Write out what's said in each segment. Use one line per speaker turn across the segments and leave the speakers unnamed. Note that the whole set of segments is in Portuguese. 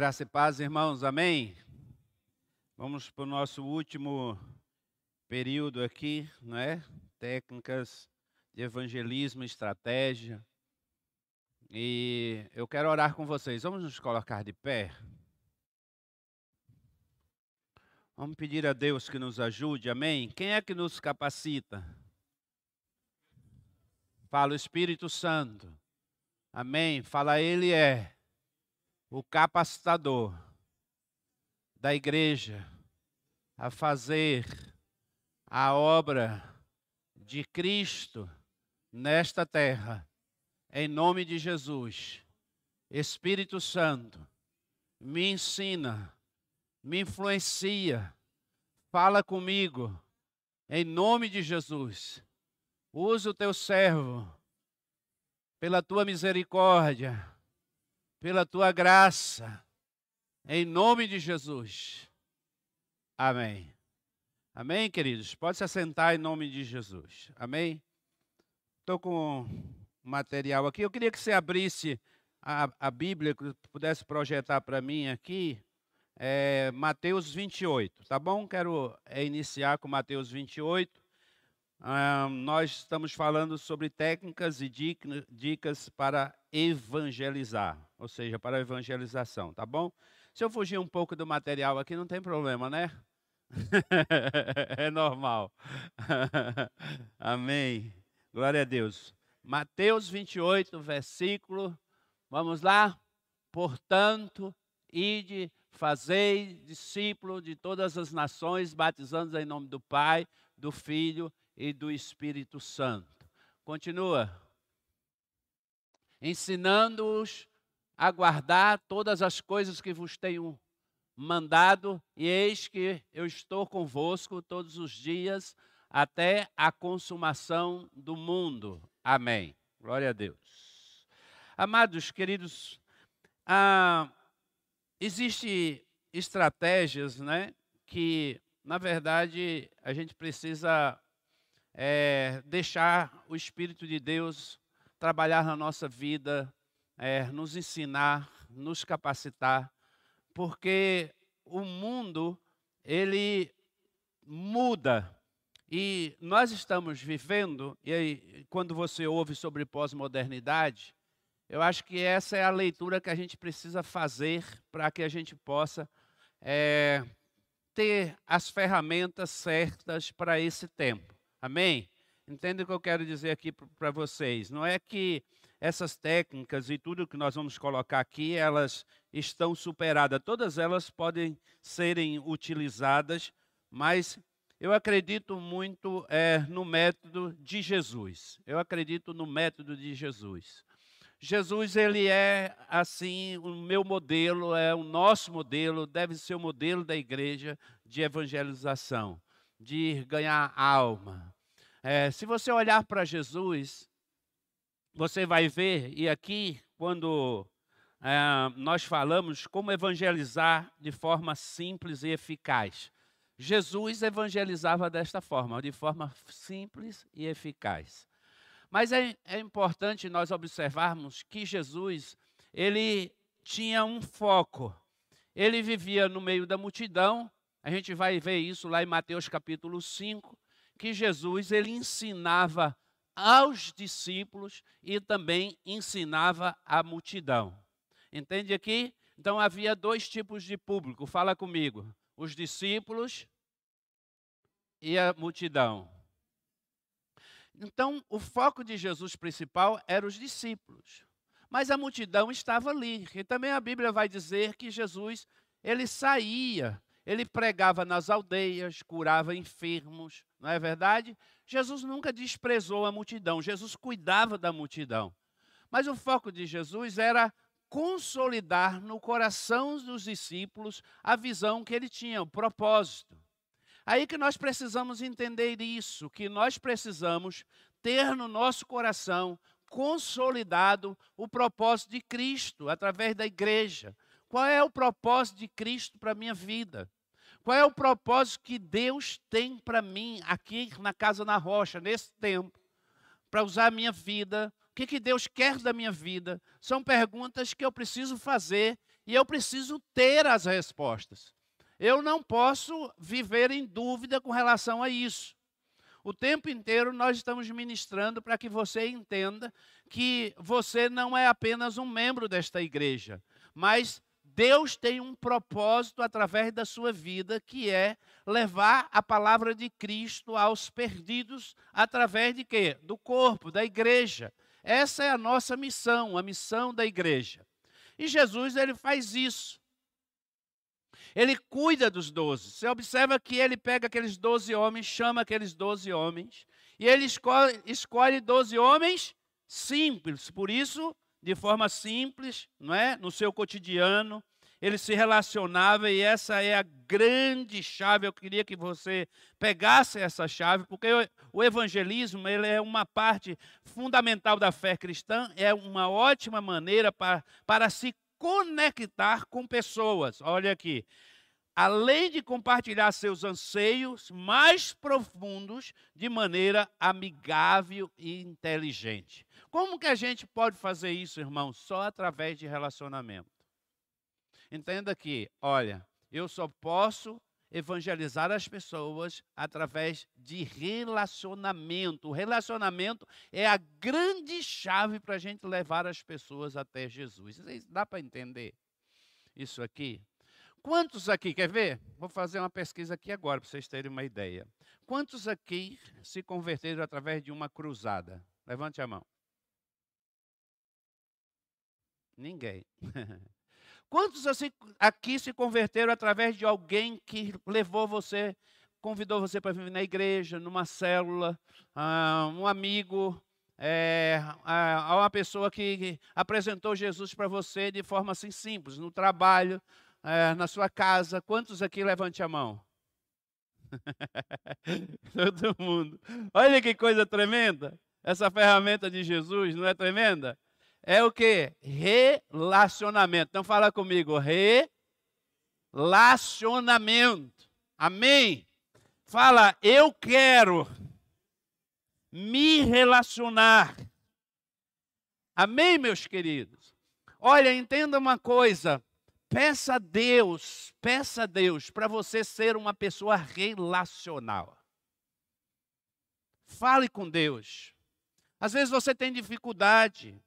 Graça e paz, irmãos, amém? Vamos para o nosso último período aqui, né? Técnicas de evangelismo, estratégia. E eu quero orar com vocês. Vamos nos colocar de pé. Vamos pedir a Deus que nos ajude, amém? Quem é que nos capacita? Fala o Espírito Santo. Amém? Fala, Ele é o capacitador da igreja a fazer a obra de Cristo nesta terra, em nome de Jesus. Espírito Santo, me ensina, me influencia, fala comigo, em nome de Jesus. Usa o teu servo, pela tua misericórdia pela tua graça, em nome de Jesus. Amém. Amém, queridos? Pode se assentar em nome de Jesus. Amém? Estou com material aqui. Eu queria que você abrisse a, a Bíblia, que pudesse projetar para mim aqui. É, Mateus 28, tá bom? Quero é, iniciar com Mateus 28. Ah, nós estamos falando sobre técnicas e dicas para evangelizar, ou seja, para a evangelização, tá bom? Se eu fugir um pouco do material aqui, não tem problema, né? é normal. Amém. Glória a Deus. Mateus 28, versículo. Vamos lá? Portanto, ide, fazei discípulo de todas as nações, batizando em nome do Pai, do Filho e do Espírito Santo. Continua. Ensinando-os a guardar todas as coisas que vos tenho mandado, e eis que eu estou convosco todos os dias até a consumação do mundo. Amém. Glória a Deus. Amados, queridos, ah, existe estratégias, né, que na verdade a gente precisa é, deixar o Espírito de Deus trabalhar na nossa vida, é, nos ensinar, nos capacitar, porque o mundo ele muda e nós estamos vivendo e aí, quando você ouve sobre pós-modernidade, eu acho que essa é a leitura que a gente precisa fazer para que a gente possa é, ter as ferramentas certas para esse tempo. Amém? Entende o que eu quero dizer aqui para vocês? Não é que essas técnicas e tudo que nós vamos colocar aqui, elas estão superadas. Todas elas podem serem utilizadas, mas eu acredito muito é, no método de Jesus. Eu acredito no método de Jesus. Jesus, ele é assim, o meu modelo, é o nosso modelo, deve ser o modelo da igreja de evangelização de ganhar alma. É, se você olhar para Jesus, você vai ver, e aqui, quando é, nós falamos como evangelizar de forma simples e eficaz. Jesus evangelizava desta forma, de forma simples e eficaz. Mas é, é importante nós observarmos que Jesus, ele tinha um foco. Ele vivia no meio da multidão, a gente vai ver isso lá em Mateus capítulo 5, que Jesus ele ensinava aos discípulos e também ensinava à multidão. Entende aqui? Então havia dois tipos de público. Fala comigo. Os discípulos e a multidão. Então, o foco de Jesus principal era os discípulos. Mas a multidão estava ali. E também a Bíblia vai dizer que Jesus, ele saía ele pregava nas aldeias, curava enfermos, não é verdade? Jesus nunca desprezou a multidão, Jesus cuidava da multidão. Mas o foco de Jesus era consolidar no coração dos discípulos a visão que ele tinha, o propósito. Aí que nós precisamos entender isso, que nós precisamos ter no nosso coração consolidado o propósito de Cristo através da igreja. Qual é o propósito de Cristo para a minha vida? Qual é o propósito que Deus tem para mim aqui na Casa na Rocha, nesse tempo, para usar a minha vida? O que, que Deus quer da minha vida? São perguntas que eu preciso fazer e eu preciso ter as respostas. Eu não posso viver em dúvida com relação a isso. O tempo inteiro nós estamos ministrando para que você entenda que você não é apenas um membro desta igreja, mas Deus tem um propósito através da sua vida, que é levar a palavra de Cristo aos perdidos através de quê? Do corpo, da igreja. Essa é a nossa missão, a missão da igreja. E Jesus ele faz isso. Ele cuida dos doze. Você observa que ele pega aqueles doze homens, chama aqueles doze homens, e ele escolhe, escolhe doze homens simples. Por isso, de forma simples, não é? No seu cotidiano, ele se relacionava e essa é a grande chave. Eu queria que você pegasse essa chave, porque o evangelismo ele é uma parte fundamental da fé cristã, é uma ótima maneira para, para se conectar com pessoas. Olha aqui. Além de compartilhar seus anseios mais profundos de maneira amigável e inteligente. Como que a gente pode fazer isso, irmão? Só através de relacionamento. Entenda que, olha, eu só posso evangelizar as pessoas através de relacionamento. O relacionamento é a grande chave para a gente levar as pessoas até Jesus. Dá para entender isso aqui? Quantos aqui, quer ver? Vou fazer uma pesquisa aqui agora para vocês terem uma ideia. Quantos aqui se converteram através de uma cruzada? Levante a mão. Ninguém. Quantos assim, aqui se converteram através de alguém que levou você, convidou você para vir na igreja, numa célula, uh, um amigo, é, uma pessoa que apresentou Jesus para você de forma assim simples, no trabalho, uh, na sua casa? Quantos aqui levante a mão? Todo mundo. Olha que coisa tremenda. Essa ferramenta de Jesus, não é tremenda? É o que? Relacionamento. Então fala comigo, relacionamento. Amém? Fala, eu quero me relacionar. Amém, meus queridos? Olha, entenda uma coisa. Peça a Deus, peça a Deus para você ser uma pessoa relacional. Fale com Deus. Às vezes você tem dificuldade.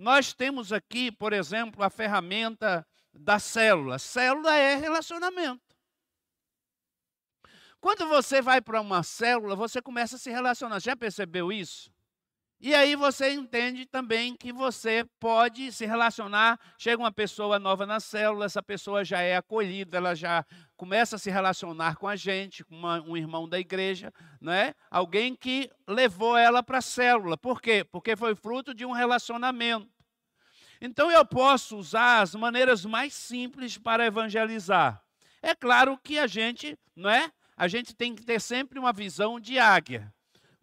Nós temos aqui, por exemplo, a ferramenta da célula. Célula é relacionamento. Quando você vai para uma célula, você começa a se relacionar. Já percebeu isso? E aí você entende também que você pode se relacionar. Chega uma pessoa nova na célula, essa pessoa já é acolhida, ela já começa a se relacionar com a gente, com uma, um irmão da igreja, né? alguém que levou ela para a célula. Por quê? Porque foi fruto de um relacionamento. Então eu posso usar as maneiras mais simples para evangelizar. É claro que a gente, não é? A gente tem que ter sempre uma visão de águia.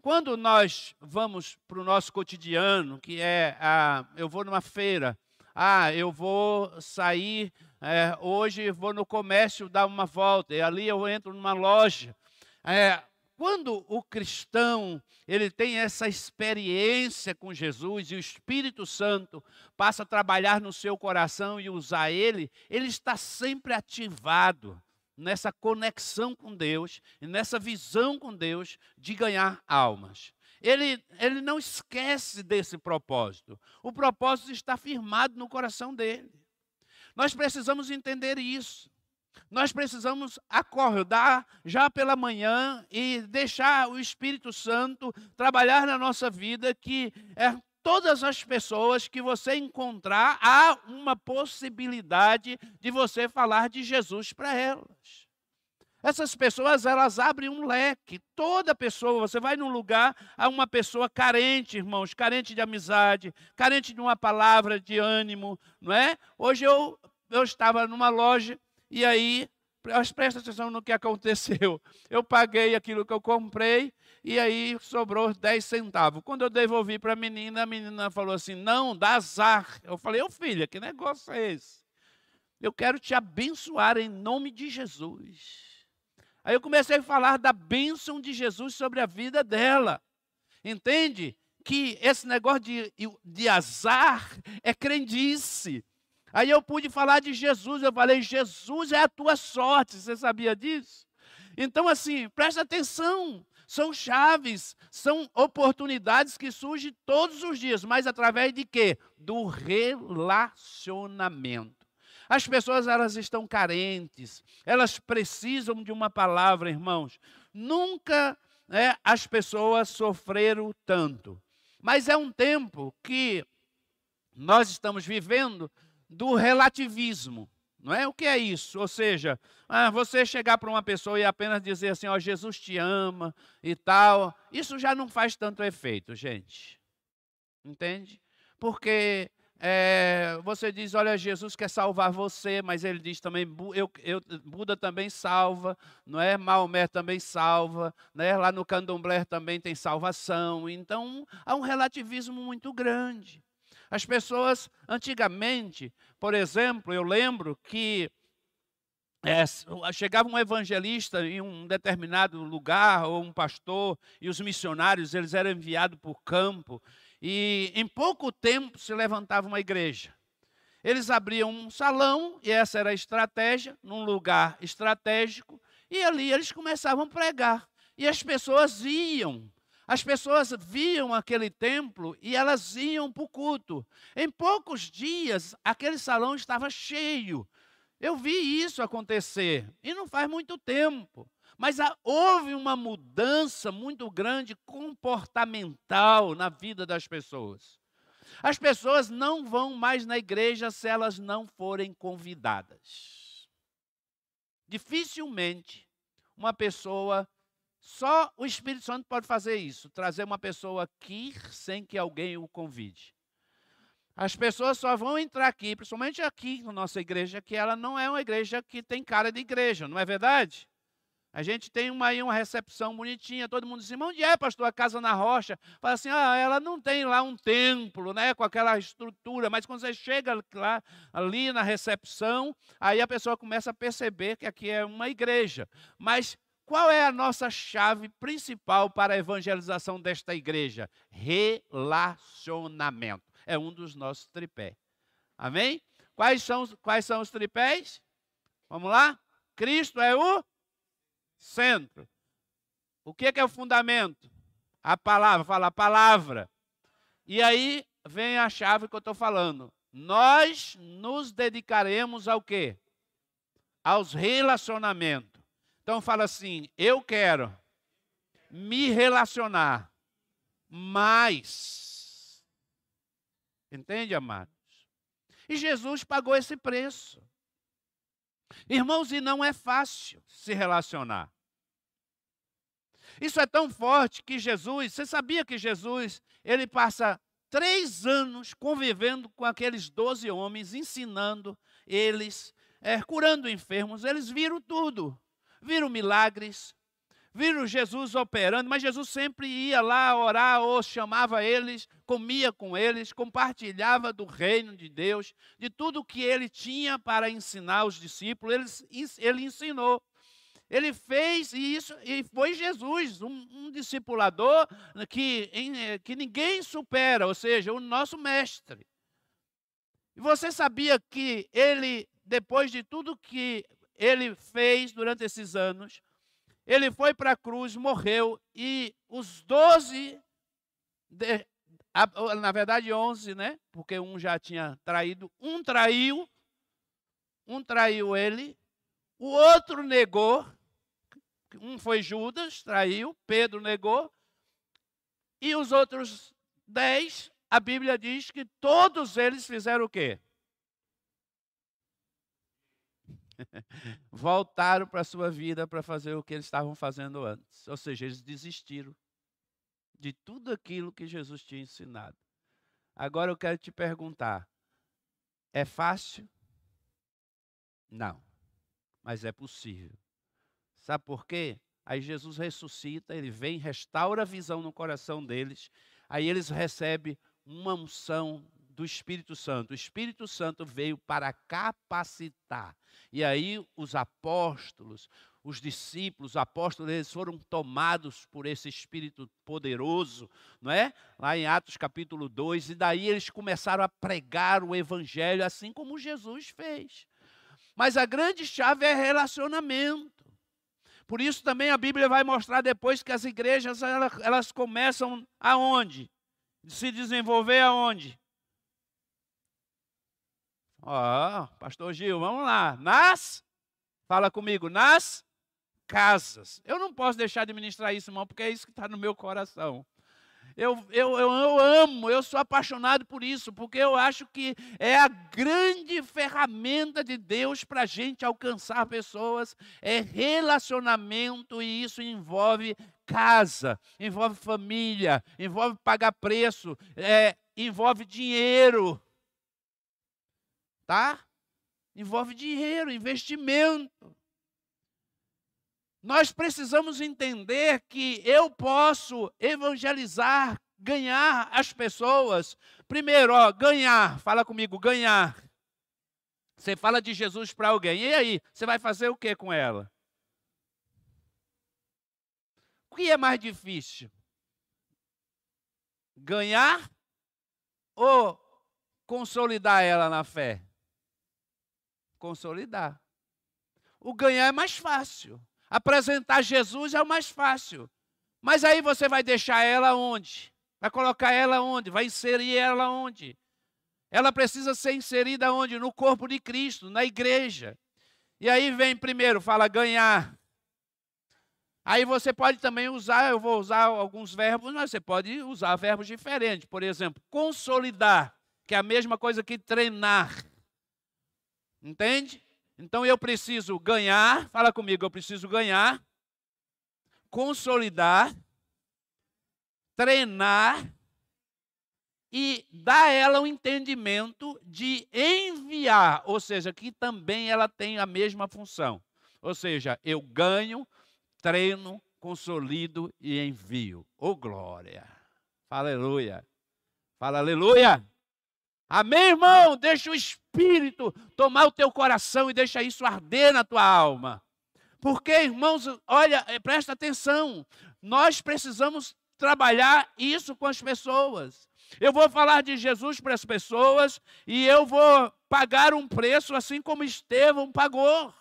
Quando nós vamos para o nosso cotidiano, que é, ah, eu vou numa feira, ah, eu vou sair é, hoje, vou no comércio dar uma volta, e ali eu entro numa loja. É, quando o cristão ele tem essa experiência com Jesus e o Espírito Santo passa a trabalhar no seu coração e usar ele, ele está sempre ativado nessa conexão com Deus nessa visão com Deus de ganhar almas. Ele, ele não esquece desse propósito. O propósito está firmado no coração dele. Nós precisamos entender isso. Nós precisamos acordar já pela manhã e deixar o Espírito Santo trabalhar na nossa vida, que é todas as pessoas que você encontrar, há uma possibilidade de você falar de Jesus para elas. Essas pessoas, elas abrem um leque. Toda pessoa, você vai num lugar, há uma pessoa carente, irmãos, carente de amizade, carente de uma palavra de ânimo, não é? Hoje eu, eu estava numa loja e aí, presta atenção no que aconteceu. Eu paguei aquilo que eu comprei e aí sobrou 10 centavos. Quando eu devolvi para a menina, a menina falou assim: Não, dá azar. Eu falei: Ô filha, que negócio é esse? Eu quero te abençoar em nome de Jesus. Aí eu comecei a falar da bênção de Jesus sobre a vida dela. Entende? Que esse negócio de, de azar é crendice. Aí eu pude falar de Jesus, eu falei, Jesus é a tua sorte, você sabia disso? Então, assim, presta atenção, são chaves, são oportunidades que surgem todos os dias, mas através de quê? Do relacionamento. As pessoas elas estão carentes, elas precisam de uma palavra, irmãos. Nunca né, as pessoas sofreram tanto. Mas é um tempo que nós estamos vivendo do relativismo. Não é? O que é isso? Ou seja, ah, você chegar para uma pessoa e apenas dizer assim, ó, oh, Jesus te ama e tal, isso já não faz tanto efeito, gente. Entende? Porque é, você diz, olha, Jesus quer salvar você, mas ele diz também, eu, eu, Buda também salva, não é? Maomé também salva, né? lá no candomblé também tem salvação. Então, há um relativismo muito grande. As pessoas, antigamente, por exemplo, eu lembro que é, chegava um evangelista em um determinado lugar, ou um pastor, e os missionários, eles eram enviados por campo, e em pouco tempo se levantava uma igreja. Eles abriam um salão, e essa era a estratégia, num lugar estratégico, e ali eles começavam a pregar. E as pessoas iam as pessoas viam aquele templo e elas iam para o culto. Em poucos dias, aquele salão estava cheio. Eu vi isso acontecer, e não faz muito tempo. Mas houve uma mudança muito grande comportamental na vida das pessoas. As pessoas não vão mais na igreja se elas não forem convidadas. Dificilmente uma pessoa só o Espírito Santo pode fazer isso, trazer uma pessoa aqui sem que alguém o convide. As pessoas só vão entrar aqui, principalmente aqui na nossa igreja, que ela não é uma igreja que tem cara de igreja, não é verdade? A gente tem uma, aí uma recepção bonitinha, todo mundo diz, onde é, pastor, a casa na rocha? Fala assim, ah, ela não tem lá um templo, né, com aquela estrutura, mas quando você chega lá, ali na recepção, aí a pessoa começa a perceber que aqui é uma igreja. Mas qual é a nossa chave principal para a evangelização desta igreja? Relacionamento. É um dos nossos tripés. Amém? Quais são, quais são os tripés? Vamos lá? Cristo é o centro. O que é o fundamento? A palavra, fala a palavra. E aí vem a chave que eu estou falando. Nós nos dedicaremos ao quê? Aos relacionamentos. Então fala assim: eu quero me relacionar mais. Entende, amados? E Jesus pagou esse preço. Irmãos, e não é fácil se relacionar. Isso é tão forte que Jesus, você sabia que Jesus, ele passa três anos convivendo com aqueles doze homens, ensinando eles, é, curando enfermos, eles viram tudo viram milagres, viram Jesus operando, mas Jesus sempre ia lá orar ou chamava eles, comia com eles, compartilhava do reino de Deus, de tudo que ele tinha para ensinar os discípulos, ele, ele ensinou. Ele fez isso e foi Jesus, um, um discipulador que, em, que ninguém supera, ou seja, o nosso mestre. E você sabia que ele, depois de tudo que ele fez durante esses anos. Ele foi para a cruz, morreu, e os doze, na verdade onze, né? Porque um já tinha traído, um traiu, um traiu ele, o outro negou, um foi Judas, traiu, Pedro negou, e os outros dez, a Bíblia diz que todos eles fizeram o quê? voltaram para a sua vida para fazer o que eles estavam fazendo antes. Ou seja, eles desistiram de tudo aquilo que Jesus tinha ensinado. Agora eu quero te perguntar: é fácil? Não, mas é possível. Sabe por quê? Aí Jesus ressuscita, ele vem, restaura a visão no coração deles, aí eles recebem uma unção do Espírito Santo. O Espírito Santo veio para capacitar. E aí os apóstolos, os discípulos, os apóstolos, eles foram tomados por esse espírito poderoso, não é? Lá em Atos capítulo 2, e daí eles começaram a pregar o evangelho assim como Jesus fez. Mas a grande chave é relacionamento. Por isso também a Bíblia vai mostrar depois que as igrejas elas, começam aonde? Se desenvolver aonde? Ó, oh, pastor Gil, vamos lá. Nas, fala comigo, nas casas. Eu não posso deixar de ministrar isso, irmão, porque é isso que está no meu coração. Eu, eu, eu, eu, amo, eu sou apaixonado por isso, porque eu acho que é a grande ferramenta de Deus para a gente alcançar pessoas, é relacionamento, e isso envolve casa, envolve família, envolve pagar preço, é, envolve dinheiro. Tá? Envolve dinheiro, investimento. Nós precisamos entender que eu posso evangelizar, ganhar as pessoas. Primeiro, ó, ganhar, fala comigo, ganhar. Você fala de Jesus para alguém, e aí, você vai fazer o que com ela? O que é mais difícil? Ganhar ou consolidar ela na fé? Consolidar. O ganhar é mais fácil. Apresentar Jesus é o mais fácil. Mas aí você vai deixar ela onde? Vai colocar ela onde? Vai inserir ela onde? Ela precisa ser inserida onde? No corpo de Cristo, na igreja. E aí vem primeiro, fala ganhar. Aí você pode também usar, eu vou usar alguns verbos, mas você pode usar verbos diferentes. Por exemplo, consolidar, que é a mesma coisa que treinar. Entende? Então eu preciso ganhar, fala comigo, eu preciso ganhar, consolidar, treinar e dar a ela o um entendimento de enviar, ou seja, que também ela tem a mesma função. Ou seja, eu ganho, treino, consolido e envio. Ô oh, glória! Fala aleluia! Fala aleluia! Amém, irmão? Deixa o Espírito tomar o teu coração e deixa isso arder na tua alma. Porque, irmãos, olha, eh, presta atenção. Nós precisamos trabalhar isso com as pessoas. Eu vou falar de Jesus para as pessoas e eu vou pagar um preço assim como Estevão pagou.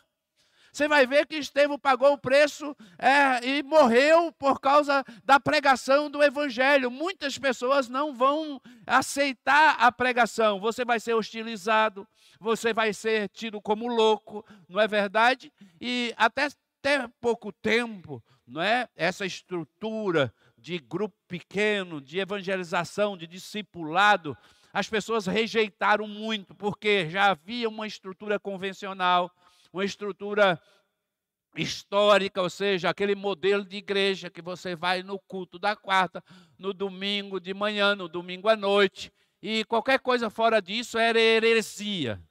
Você vai ver que Estevão pagou o preço é, e morreu por causa da pregação do Evangelho. Muitas pessoas não vão aceitar a pregação. Você vai ser hostilizado, você vai ser tido como louco, não é verdade? E até, até pouco tempo, não é? Essa estrutura de grupo pequeno, de evangelização, de discipulado, as pessoas rejeitaram muito, porque já havia uma estrutura convencional uma estrutura histórica, ou seja, aquele modelo de igreja que você vai no culto da quarta, no domingo de manhã, no domingo à noite, e qualquer coisa fora disso era heresia.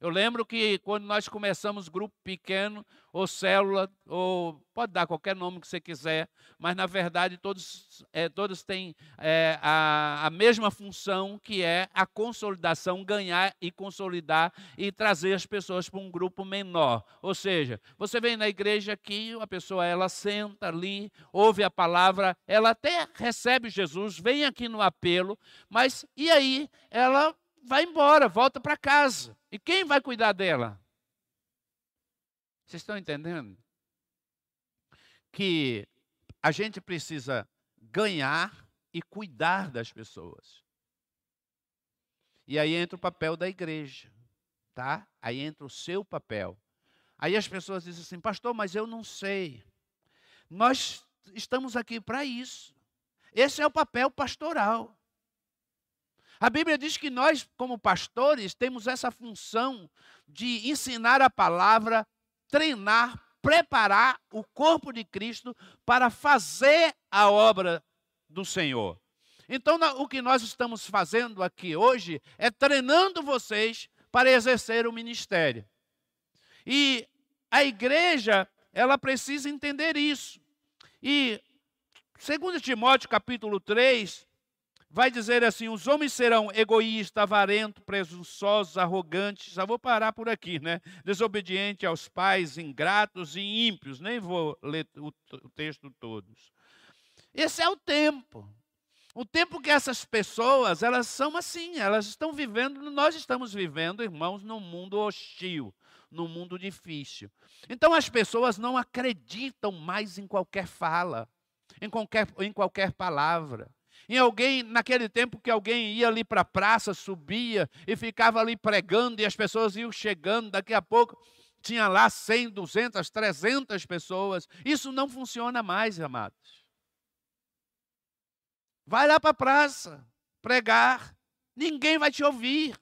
Eu lembro que quando nós começamos grupo pequeno, ou célula, ou pode dar qualquer nome que você quiser, mas na verdade todos, é, todos têm é, a, a mesma função, que é a consolidação, ganhar e consolidar e trazer as pessoas para um grupo menor. Ou seja, você vem na igreja aqui, uma pessoa ela senta ali, ouve a palavra, ela até recebe Jesus, vem aqui no apelo, mas e aí ela vai embora, volta para casa. E quem vai cuidar dela? Vocês estão entendendo? Que a gente precisa ganhar e cuidar das pessoas. E aí entra o papel da igreja, tá? Aí entra o seu papel. Aí as pessoas dizem assim, pastor, mas eu não sei. Nós estamos aqui para isso. Esse é o papel pastoral. A Bíblia diz que nós, como pastores, temos essa função de ensinar a palavra, treinar, preparar o corpo de Cristo para fazer a obra do Senhor. Então, o que nós estamos fazendo aqui hoje é treinando vocês para exercer o ministério. E a igreja, ela precisa entender isso. E, segundo Timóteo capítulo 3, vai dizer assim: os homens serão egoístas, avarentos, presunçosos, arrogantes. Já vou parar por aqui, né? Desobedientes aos pais, ingratos e ímpios. Nem vou ler o, o texto todos. Esse é o tempo. O tempo que essas pessoas, elas são assim, elas estão vivendo, nós estamos vivendo, irmãos, num mundo hostil, num mundo difícil. Então as pessoas não acreditam mais em qualquer fala, em qualquer, em qualquer palavra. Em alguém, naquele tempo que alguém ia ali para a praça, subia e ficava ali pregando, e as pessoas iam chegando, daqui a pouco tinha lá 100, 200, 300 pessoas. Isso não funciona mais, amados. Vai lá para a praça pregar, ninguém vai te ouvir.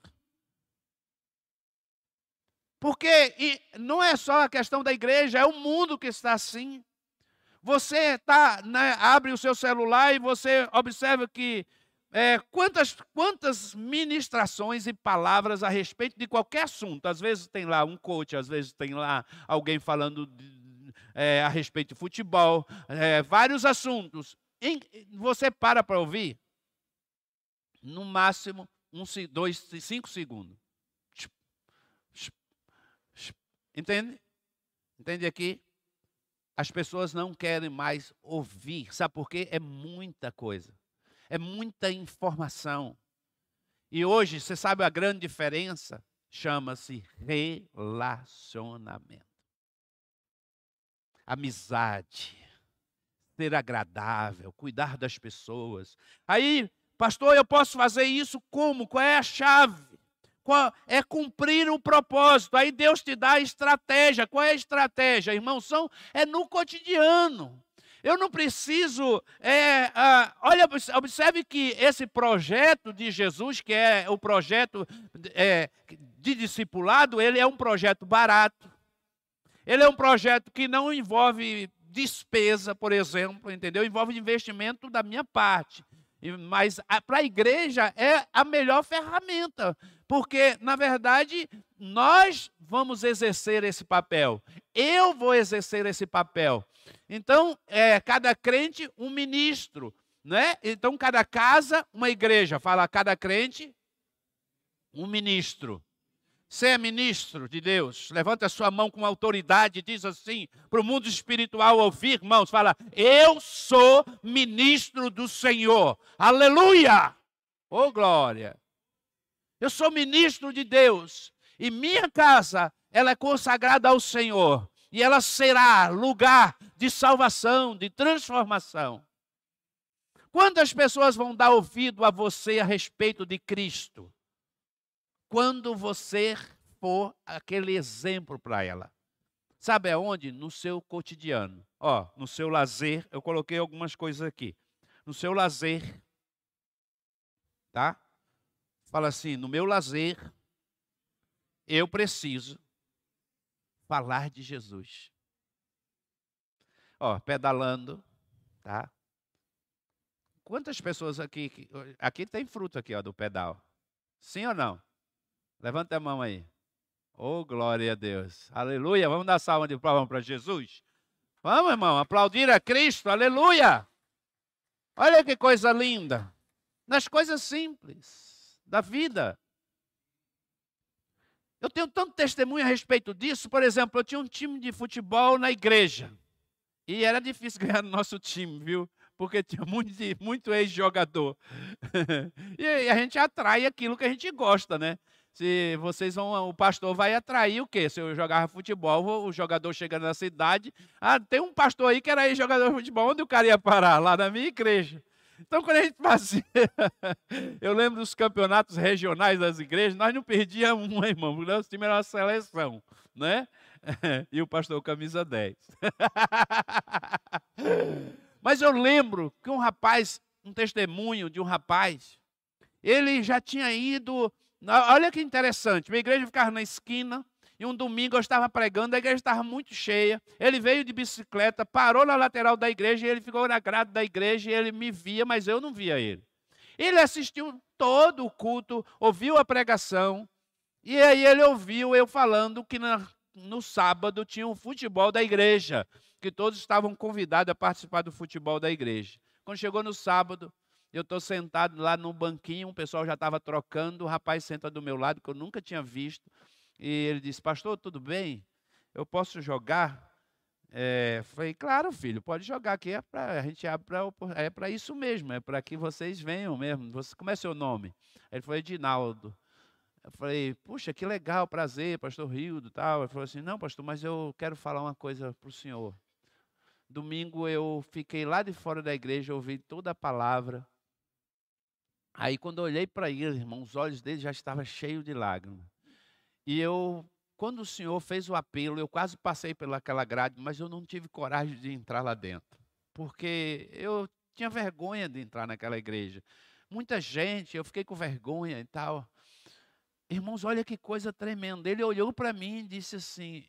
Porque não é só a questão da igreja, é o mundo que está assim. Você tá, né, abre o seu celular e você observa que é, quantas, quantas ministrações e palavras a respeito de qualquer assunto. Às vezes tem lá um coach, às vezes tem lá alguém falando de, é, a respeito de futebol, é, vários assuntos. Você para para ouvir, no máximo, um, dois, cinco segundos. Entende? Entende aqui? As pessoas não querem mais ouvir. Sabe por quê? É muita coisa. É muita informação. E hoje, você sabe a grande diferença? Chama-se relacionamento. Amizade ser agradável, cuidar das pessoas. Aí, pastor, eu posso fazer isso como? Qual é a chave? É cumprir o propósito. Aí Deus te dá a estratégia. Qual é a estratégia, irmão? São, é no cotidiano. Eu não preciso. É, ah, olha, observe que esse projeto de Jesus, que é o projeto é, de discipulado, ele é um projeto barato. Ele é um projeto que não envolve despesa, por exemplo, entendeu? Envolve investimento da minha parte. Mas para a igreja é a melhor ferramenta, porque, na verdade, nós vamos exercer esse papel. Eu vou exercer esse papel. Então, é, cada crente, um ministro. Né? Então, cada casa, uma igreja. Fala, cada crente, um ministro. Você é ministro de Deus. Levanta a sua mão com autoridade e diz assim para o mundo espiritual ouvir, irmãos. Fala, eu sou ministro do Senhor. Aleluia! Oh, glória! Eu sou ministro de Deus. E minha casa, ela é consagrada ao Senhor. E ela será lugar de salvação, de transformação. Quantas pessoas vão dar ouvido a você a respeito de Cristo? quando você for aquele exemplo para ela. Sabe aonde? No seu cotidiano. Ó, no seu lazer, eu coloquei algumas coisas aqui. No seu lazer, tá? Fala assim, no meu lazer, eu preciso falar de Jesus. Ó, pedalando, tá? Quantas pessoas aqui, aqui tem fruto aqui, ó, do pedal. Sim ou não? Levanta a mão aí. Oh, glória a Deus. Aleluia. Vamos dar salva de palmas para Jesus? Vamos, irmão, aplaudir a Cristo. Aleluia. Olha que coisa linda. Nas coisas simples da vida. Eu tenho tanto testemunho a respeito disso. Por exemplo, eu tinha um time de futebol na igreja. E era difícil ganhar no nosso time, viu? Porque tinha muito, muito ex-jogador. e a gente atrai aquilo que a gente gosta, né? se vocês vão, o pastor vai atrair o quê? Se eu jogava futebol, o jogador chega na cidade, ah, tem um pastor aí que era aí jogador de futebol, onde o cara ia parar? Lá na minha igreja. Então, quando a gente fazia, eu lembro dos campeonatos regionais das igrejas, nós não perdíamos um, irmão, porque nosso time era uma seleção, né? E o pastor camisa 10. Mas eu lembro que um rapaz, um testemunho de um rapaz, ele já tinha ido Olha que interessante. Minha igreja ficava na esquina. E um domingo eu estava pregando, a igreja estava muito cheia. Ele veio de bicicleta, parou na lateral da igreja, e ele ficou na grade da igreja, e ele me via, mas eu não via ele. Ele assistiu todo o culto, ouviu a pregação, e aí ele ouviu eu falando que na, no sábado tinha um futebol da igreja, que todos estavam convidados a participar do futebol da igreja. Quando chegou no sábado, Eu estou sentado lá no banquinho, o pessoal já estava trocando, o rapaz senta do meu lado, que eu nunca tinha visto. E ele disse, pastor, tudo bem? Eu posso jogar? É, falei, claro, filho, pode jogar aqui, é pra, a gente abre para é para isso mesmo, é para que vocês venham mesmo. Você, como é seu nome? Ele falou, Edinaldo. Eu falei, puxa, que legal, prazer, pastor Rildo tal. Ele falou assim, não, pastor, mas eu quero falar uma coisa para o senhor. Domingo eu fiquei lá de fora da igreja, ouvi toda a palavra. Aí quando eu olhei para ele, irmão, os olhos dele já estavam cheios de lágrimas. E eu, quando o senhor fez o apelo, eu quase passei pelaquela grade, mas eu não tive coragem de entrar lá dentro. Porque eu tinha vergonha de entrar naquela igreja. Muita gente, eu fiquei com vergonha e tal. Irmãos, olha que coisa tremenda. Ele olhou para mim e disse assim: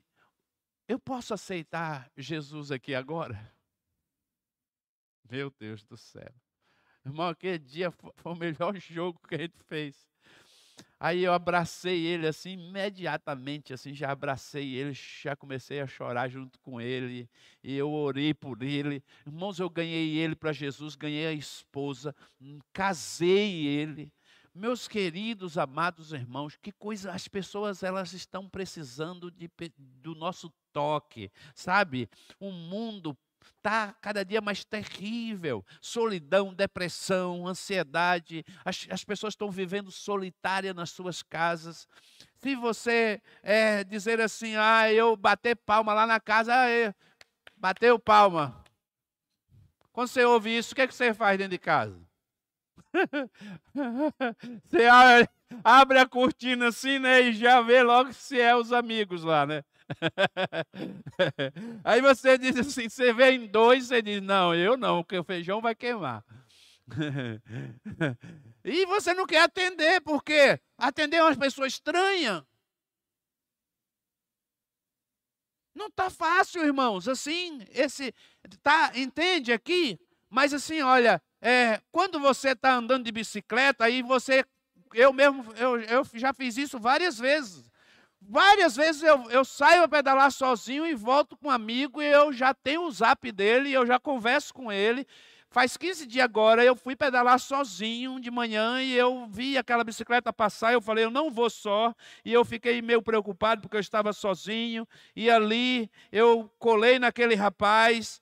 Eu posso aceitar Jesus aqui agora? Meu Deus do céu. Irmão, aquele dia foi o melhor jogo que a gente fez. Aí eu abracei ele assim, imediatamente, assim, já abracei ele, já comecei a chorar junto com ele, e eu orei por ele. Irmãos, eu ganhei ele para Jesus, ganhei a esposa, casei ele. Meus queridos, amados irmãos, que coisa, as pessoas elas estão precisando de, do nosso toque, sabe? O mundo está cada dia mais terrível. Solidão, depressão, ansiedade. As, as pessoas estão vivendo solitária nas suas casas. Se você é, dizer assim, ah, eu bater palma lá na casa, ah, bateu palma. Quando você ouve isso, o que, é que você faz dentro de casa? Você abre, a cortina assim, né? E já vê logo se é os amigos lá, né? Aí você diz assim: você vê em dois, você diz: não, eu não, porque o feijão vai queimar. E você não quer atender, porque atender uma pessoa estranha. Não está fácil, irmãos. Assim, esse tá, entende aqui? Mas assim, olha, é, quando você está andando de bicicleta, aí você, eu mesmo, eu, eu já fiz isso várias vezes. Várias vezes eu, eu saio a pedalar sozinho e volto com um amigo e eu já tenho o zap dele, eu já converso com ele. Faz 15 dias agora eu fui pedalar sozinho de manhã e eu vi aquela bicicleta passar. Eu falei, eu não vou só. E eu fiquei meio preocupado porque eu estava sozinho. E ali eu colei naquele rapaz.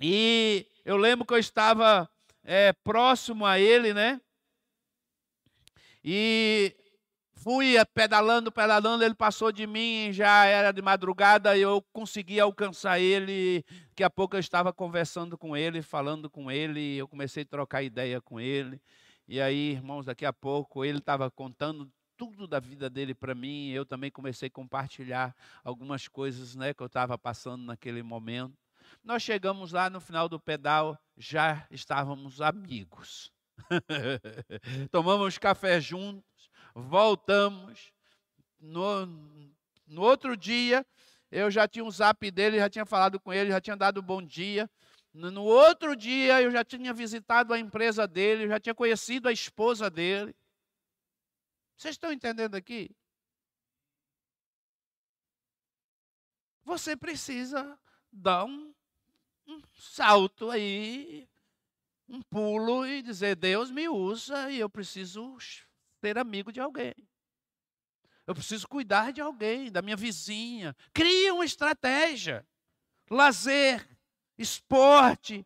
E eu lembro que eu estava é, próximo a ele, né? E fui pedalando, pedalando, ele passou de mim, já era de madrugada, eu consegui alcançar ele. Daqui a pouco eu estava conversando com ele, falando com ele, eu comecei a trocar ideia com ele. E aí, irmãos, daqui a pouco ele estava contando tudo da vida dele para mim, eu também comecei a compartilhar algumas coisas né, que eu estava passando naquele momento. Nós chegamos lá no final do pedal, já estávamos amigos. Tomamos café juntos, voltamos. No, no outro dia, eu já tinha um zap dele, já tinha falado com ele, já tinha dado bom dia. No, outro dia, eu já tinha visitado a empresa dele, já tinha conhecido a esposa dele. Vocês estão entendendo aqui? Você precisa dar um um salto aí, um pulo e dizer: Deus me usa e eu preciso ser amigo de alguém. Eu preciso cuidar de alguém, da minha vizinha. Cria uma estratégia. Lazer, esporte,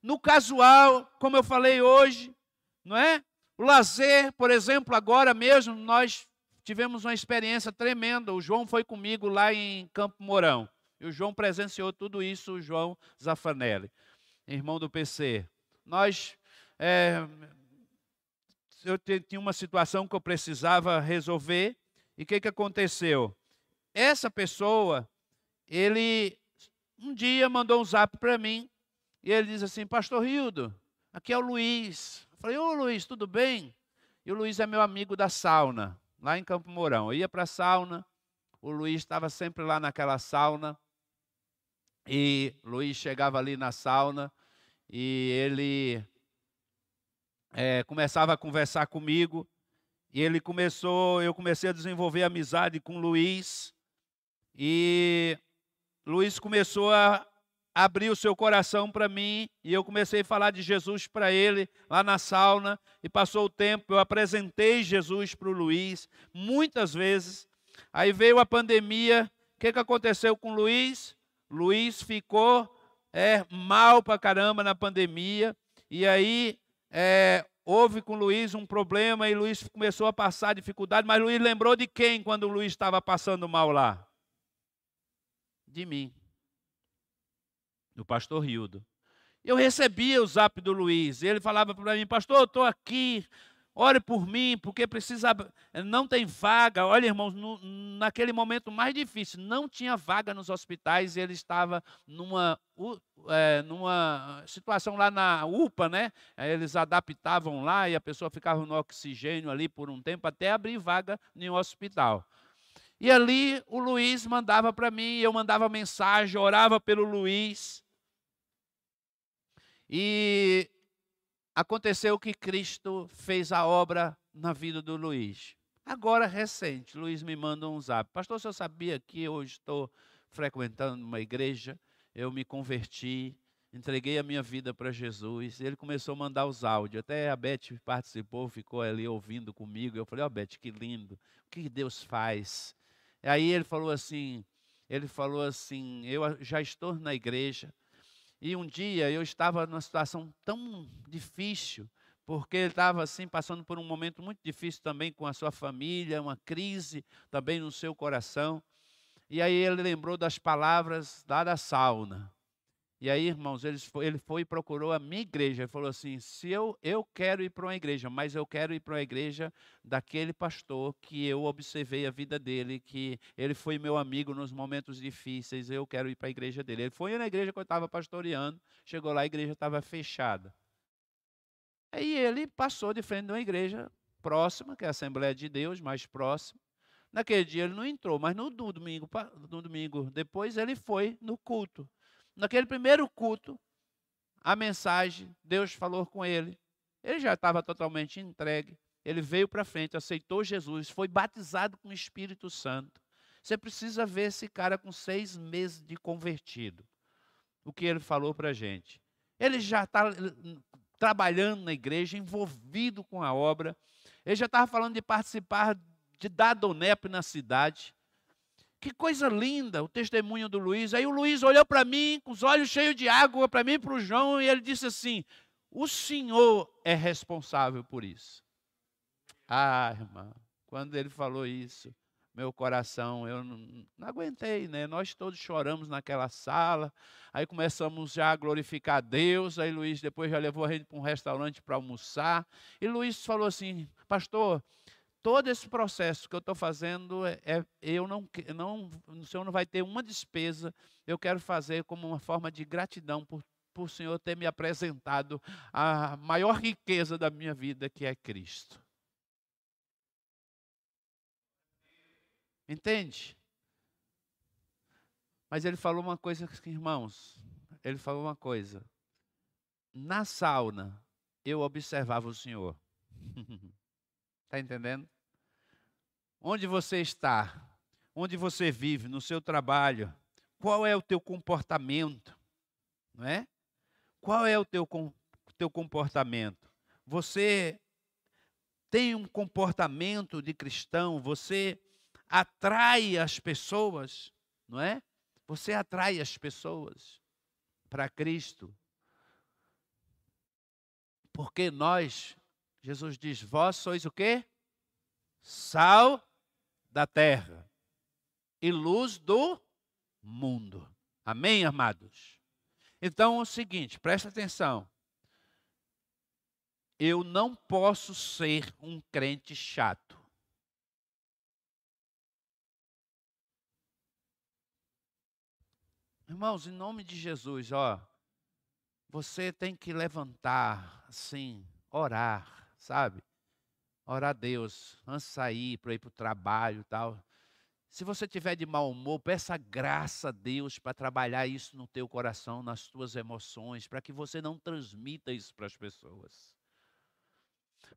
no casual, como eu falei hoje, não é? O lazer, por exemplo, agora mesmo nós tivemos uma experiência tremenda. O João foi comigo lá em Campo Mourão. E o João presenciou tudo isso, o João Zafanelli, irmão do PC. Nós, é, eu tinha uma situação que eu precisava resolver, e o que, que aconteceu? Essa pessoa, ele um dia mandou um zap para mim, e ele diz assim, Pastor Rildo, aqui é o Luiz. Eu falei, ô Luiz, tudo bem? E o Luiz é meu amigo da sauna, lá em Campo Mourão. Eu ia para a sauna, o Luiz estava sempre lá naquela sauna, e Luiz chegava ali na sauna e ele é, começava a conversar comigo. E ele começou, eu comecei a desenvolver amizade com Luiz. E Luiz começou a abriu o seu coração para mim e eu comecei a falar de Jesus para ele lá na sauna e passou o tempo, eu apresentei Jesus para o Luiz muitas vezes. Aí veio a pandemia, o que, que aconteceu com o Luiz? Luiz ficou é, mal para caramba na pandemia e aí é, houve com Luiz um problema e Luiz começou a passar dificuldade, mas Luiz lembrou de quem quando Luiz estava passando mal lá? De mim do pastor Rildo. Eu recebia o zap do Luiz, ele falava para mim, pastor, eu estou aqui, ore por mim, porque precisa, não tem vaga. Olha, irmãos, no, naquele momento mais difícil, não tinha vaga nos hospitais, e ele estava numa, é, numa situação lá na UPA, né? Eles adaptavam lá e a pessoa ficava no oxigênio ali por um tempo até abrir vaga em um hospital. E ali o Luiz mandava para mim, eu mandava mensagem, orava pelo Luiz. E aconteceu que Cristo fez a obra na vida do Luiz. Agora, recente, Luiz me manda um zap. Pastor, você sabia que eu estou frequentando uma igreja? Eu me converti, entreguei a minha vida para Jesus. Ele começou a mandar os áudios. Até a Beth participou, ficou ali ouvindo comigo. Eu falei, ó, oh, Beth, que lindo. O que Deus faz? Aí ele falou assim, ele falou assim, eu já estou na igreja, e um dia eu estava numa situação tão difícil, porque ele estava assim passando por um momento muito difícil também com a sua família, uma crise também no seu coração. E aí ele lembrou das palavras lá da sauna. E aí, irmãos, ele foi, ele foi e procurou a minha igreja. Ele falou assim: se eu, eu quero ir para uma igreja, mas eu quero ir para uma igreja daquele pastor que eu observei a vida dele, que ele foi meu amigo nos momentos difíceis, eu quero ir para a igreja dele. Ele foi na igreja que eu estava pastoreando, chegou lá, a igreja estava fechada. Aí ele passou de frente de uma igreja próxima, que é a Assembleia de Deus, mais próxima. Naquele dia ele não entrou, mas no, domingo, no domingo depois ele foi no culto. Naquele primeiro culto, a mensagem, Deus falou com ele. Ele já estava totalmente entregue. Ele veio para frente, aceitou Jesus, foi batizado com o Espírito Santo. Você precisa ver esse cara com seis meses de convertido. O que ele falou para a gente. Ele já está trabalhando na igreja, envolvido com a obra. Ele já estava falando de participar de dar donep na cidade. Que coisa linda o testemunho do Luiz. Aí o Luiz olhou para mim, com os olhos cheios de água, para mim e para o João, e ele disse assim: O senhor é responsável por isso. Ah, irmã, quando ele falou isso, meu coração, eu não, não, aguentei, né? Nós todos choramos naquela sala, aí começamos já a glorificar Deus, aí Luiz depois já levou a gente para um restaurante para almoçar, e Luiz falou assim, pastor, todo esse processo que eu estou fazendo, é, é, eu não, não, o Senhor não vai ter uma despesa, eu quero fazer como uma forma de gratidão por, por o Senhor ter me apresentado a maior riqueza da minha vida, que é Cristo. Entende? Mas ele falou uma coisa, irmãos, ele falou uma coisa. Na sauna, eu observava o Senhor. Está entendendo? Onde você está? Onde você vive? No seu trabalho? Qual é o teu comportamento? Não é? Qual é o teu, teu comportamento? Você tem um comportamento de cristão? Você atrai as pessoas, não é? Você atrai as pessoas para Cristo. Porque nós, Jesus diz, vós sois o quê? Sal da terra e luz do mundo. Amém, amados? Então é o seguinte, presta atenção. Eu não posso ser um crente chato. Irmãos, em nome de Jesus, ó, você tem que levantar, assim, orar, sabe? Orar a Deus antes de sair para ir para o trabalho e tal. Se você tiver de mau humor, peça graça a Deus para trabalhar isso no teu coração, nas tuas emoções, para que você não transmita isso para as pessoas.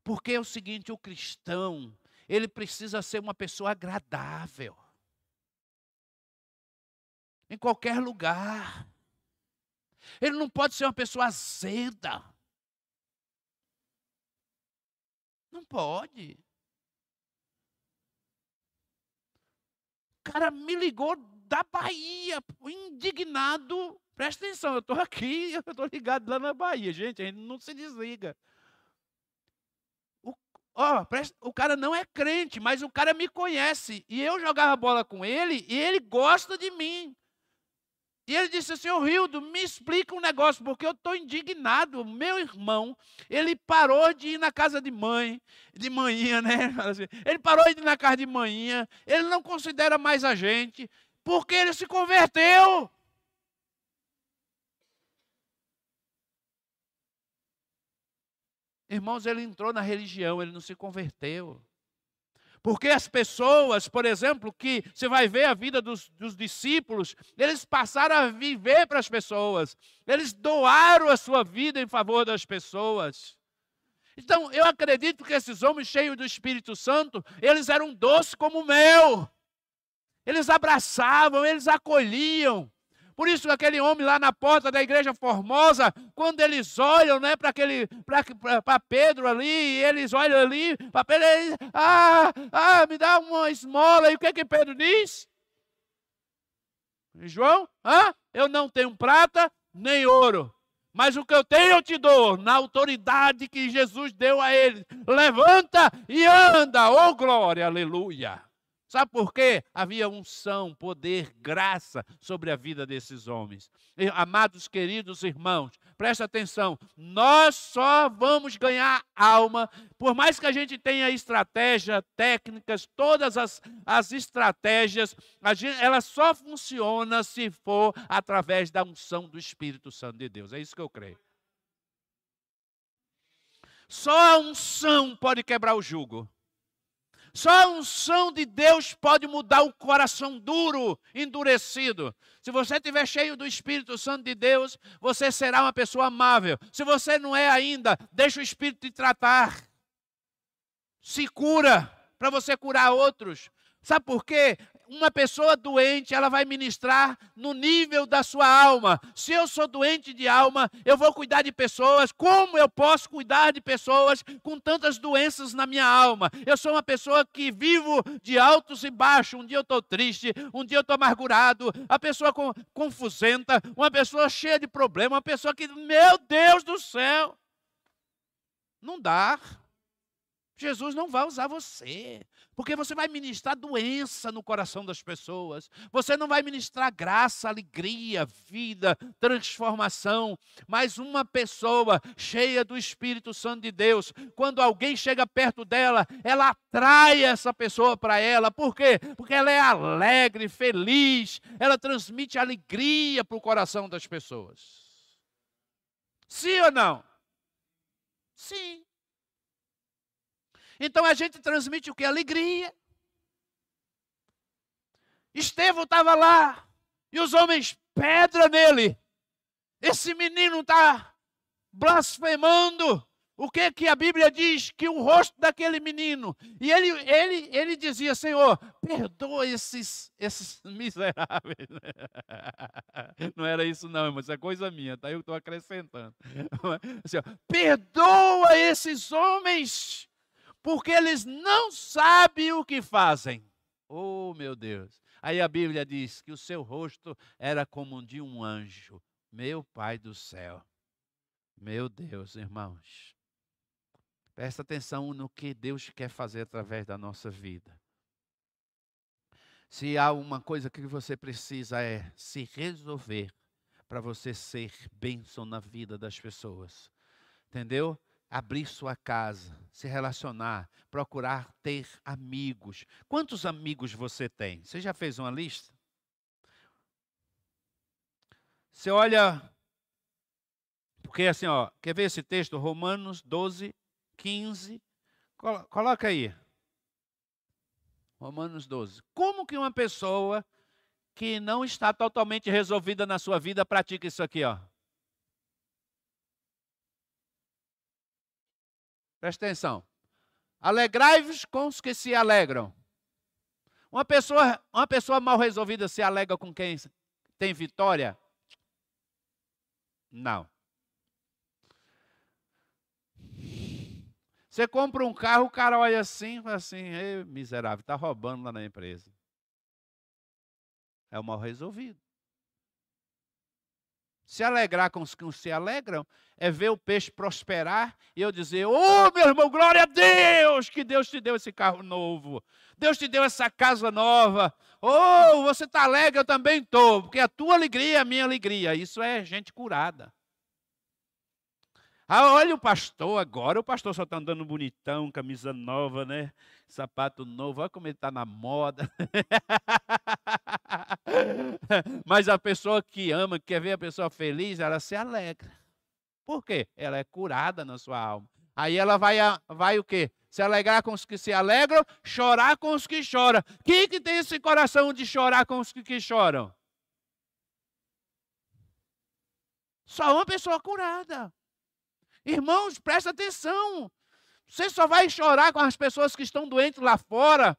Porque é o seguinte, o cristão, ele precisa ser uma pessoa agradável. Em qualquer lugar. Ele não pode ser uma pessoa azeda. Não pode. O cara me ligou da Bahia, indignado. Presta atenção, eu estou aqui, eu estou ligado lá na Bahia. Gente, a gente não se desliga. O, ó, presta, o cara não é crente, mas o cara me conhece. E eu jogava bola com ele e ele gosta de mim. E ele disse assim, ô Rildo, me explica um negócio, porque eu estou indignado. Meu irmão, ele parou de ir na casa de mãe, de manhã, né? Ele parou de ir na casa de manhã, ele não considera mais a gente, porque ele se converteu. Irmãos, ele entrou na religião, ele não se converteu. Porque as pessoas, por exemplo, que você vai ver a vida dos, dos discípulos, eles passaram a viver para as pessoas, eles doaram a sua vida em favor das pessoas. Então, eu acredito que esses homens cheios do Espírito Santo, eles eram doces como mel. Eles abraçavam, eles acolhiam. Por isso, aquele homem lá na porta da igreja formosa, quando eles olham né, para aquele para Pedro ali, eles olham ali para Pedro, eles, ah, ah, me dá uma esmola. E o que, que Pedro diz? João, ah, eu não tenho prata nem ouro, mas o que eu tenho eu te dou, na autoridade que Jesus deu a ele. Levanta e anda, oh glória, aleluia. Sabe por quê? Havia unção, poder, graça sobre a vida desses homens. Amados queridos irmãos, preste atenção: nós só vamos ganhar alma, por mais que a gente tenha estratégia, técnicas, todas as, as estratégias, gente, ela só funciona se for através da unção do Espírito Santo de Deus. É isso que eu creio. Só a unção pode quebrar o jugo. Só a unção de Deus pode mudar o coração duro, endurecido. Se você estiver cheio do Espírito Santo de Deus, você será uma pessoa amável. Se você não é ainda, deixa o Espírito te tratar. Se cura para você curar outros. Sabe por quê? Uma pessoa doente, ela vai ministrar no nível da sua alma. Se eu sou doente de alma, eu vou cuidar de pessoas. Como eu posso cuidar de pessoas com tantas doenças na minha alma? Eu sou uma pessoa que vivo de altos e baixos. Um dia eu estou triste, um dia eu estou amargurado. A pessoa confusenta, uma pessoa cheia de problema, uma pessoa que, meu Deus do céu, não dá. Jesus não vai usar você, porque você vai ministrar doença no coração das pessoas, você não vai ministrar graça, alegria, vida, transformação, mas uma pessoa cheia do Espírito Santo de Deus, quando alguém chega perto dela, ela atrai essa pessoa para ela, por quê? Porque ela é alegre, feliz, ela transmite alegria para o coração das pessoas. Sim ou não? Sim. Então a gente transmite o que? Alegria. Estevão estava lá e os homens pedra nele. Esse menino está blasfemando. O que que a Bíblia diz? Que o rosto daquele menino. E ele, ele, ele dizia, Senhor, perdoa esses, esses miseráveis. Não era isso não, mas é coisa minha, tá? Eu estou acrescentando. Assim, perdoa esses homens porque eles não sabem o que fazem. Oh, meu Deus. Aí a Bíblia diz que o seu rosto era como o de um anjo. Meu Pai do céu. Meu Deus, irmãos. Presta atenção no que Deus quer fazer através da nossa vida. Se há uma coisa que você precisa é se resolver para você ser bênção na vida das pessoas. Entendeu? Abrir sua casa, se relacionar, procurar ter amigos. Quantos amigos você tem? Você já fez uma lista? Você olha, porque assim, ó, quer ver esse texto? Romanos 12, 15. Coloca aí. Romanos 12. Como que uma pessoa que não está totalmente resolvida na sua vida pratica isso aqui, ó? Presta atenção. Alegrai-vos com os que se alegram. Uma pessoa, uma pessoa mal resolvida se alegra com quem tem vitória? Não. Você compra um carro, o cara olha assim, fala assim, miserável, está roubando lá na empresa. É o mal resolvido. Se alegrar com os que se alegram é ver o peixe prosperar e eu dizer: Ô oh, meu irmão, glória a Deus, que Deus te deu esse carro novo, Deus te deu essa casa nova. Oh, você está alegre, eu também estou, porque a tua alegria é a minha alegria. Isso é gente curada. Ah, olha o pastor agora, o pastor só está andando bonitão, camisa nova, né? Sapato novo, olha como ele está na moda. Mas a pessoa que ama, que quer ver a pessoa feliz, ela se alegra. Por quê? Ela é curada na sua alma. Aí ela vai, vai o quê? Se alegrar com os que se alegram, chorar com os que choram. Quem que tem esse coração de chorar com os que, que choram? Só uma pessoa curada. Irmãos, presta atenção. Você só vai chorar com as pessoas que estão doentes lá fora.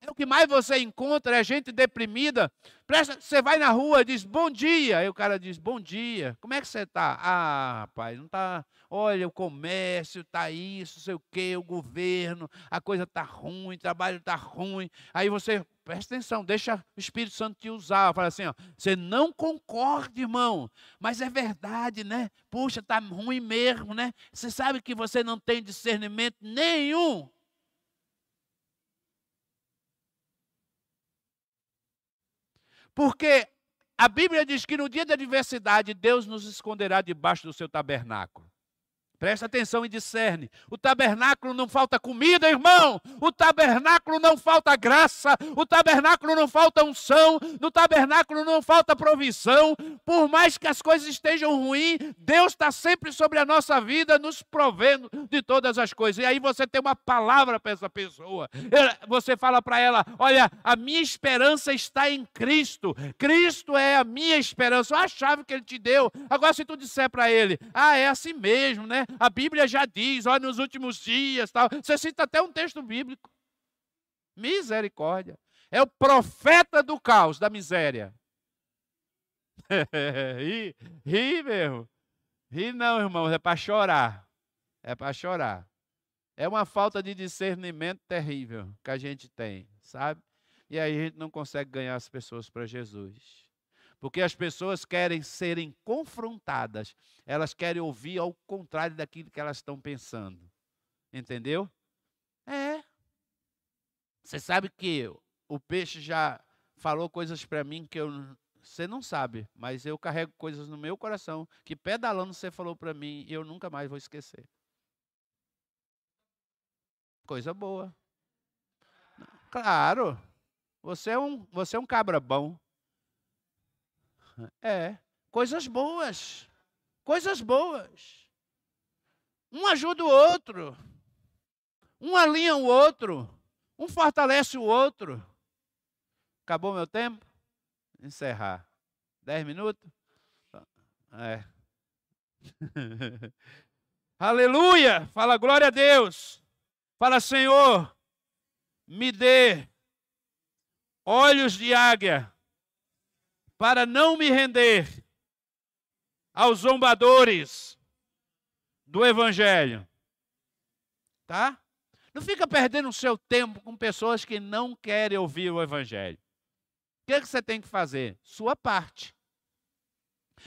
É o que mais você encontra, é gente deprimida. Presta, você vai na rua e diz bom dia. Aí o cara diz bom dia. Como é que você está? Ah, rapaz, não está. Olha, o comércio está isso, sei o quê, o governo, a coisa está ruim, o trabalho está ruim. Aí você presta atenção, deixa o Espírito Santo te usar. Fala assim, ó, você não concorda, irmão, mas é verdade, né? Puxa, tá ruim mesmo, né? Você sabe que você não tem discernimento nenhum. Porque a Bíblia diz que no dia da adversidade Deus nos esconderá debaixo do seu tabernáculo. Presta atenção e discerne. O tabernáculo não falta comida, irmão. O tabernáculo não falta graça. O tabernáculo não falta unção. No tabernáculo não falta provisão. Por mais que as coisas estejam ruins, Deus está sempre sobre a nossa vida, nos provendo de todas as coisas. E aí você tem uma palavra para essa pessoa. Você fala para ela: Olha, a minha esperança está em Cristo. Cristo é a minha esperança. Olha a chave que ele te deu. Agora, se tu disser para ele: Ah, é assim mesmo, né? A Bíblia já diz, olha, nos últimos dias, tal. Você cita até um texto bíblico. Misericórdia. É o profeta do caos, da miséria. ri, ri mesmo. Ri não, irmãos, é para chorar. É para chorar. É uma falta de discernimento terrível que a gente tem, sabe? E aí a gente não consegue ganhar as pessoas para Jesus. Porque as pessoas querem serem confrontadas, elas querem ouvir ao contrário daquilo que elas estão pensando. Entendeu? É. Você sabe que o peixe já falou coisas para mim que eu você não sabe, mas eu carrego coisas no meu coração que pedalando você falou para mim e eu nunca mais vou esquecer. Coisa boa. Claro. Você é um, você é um cabra bom. É, coisas boas. Coisas boas. Um ajuda o outro. Um alinha o outro. Um fortalece o outro. Acabou meu tempo? Encerrar. Dez minutos? É. Aleluia! Fala glória a Deus. Fala, Senhor, me dê olhos de águia para não me render aos zombadores do Evangelho. Tá? Não fica perdendo o seu tempo com pessoas que não querem ouvir o Evangelho. O que, é que você tem que fazer? Sua parte.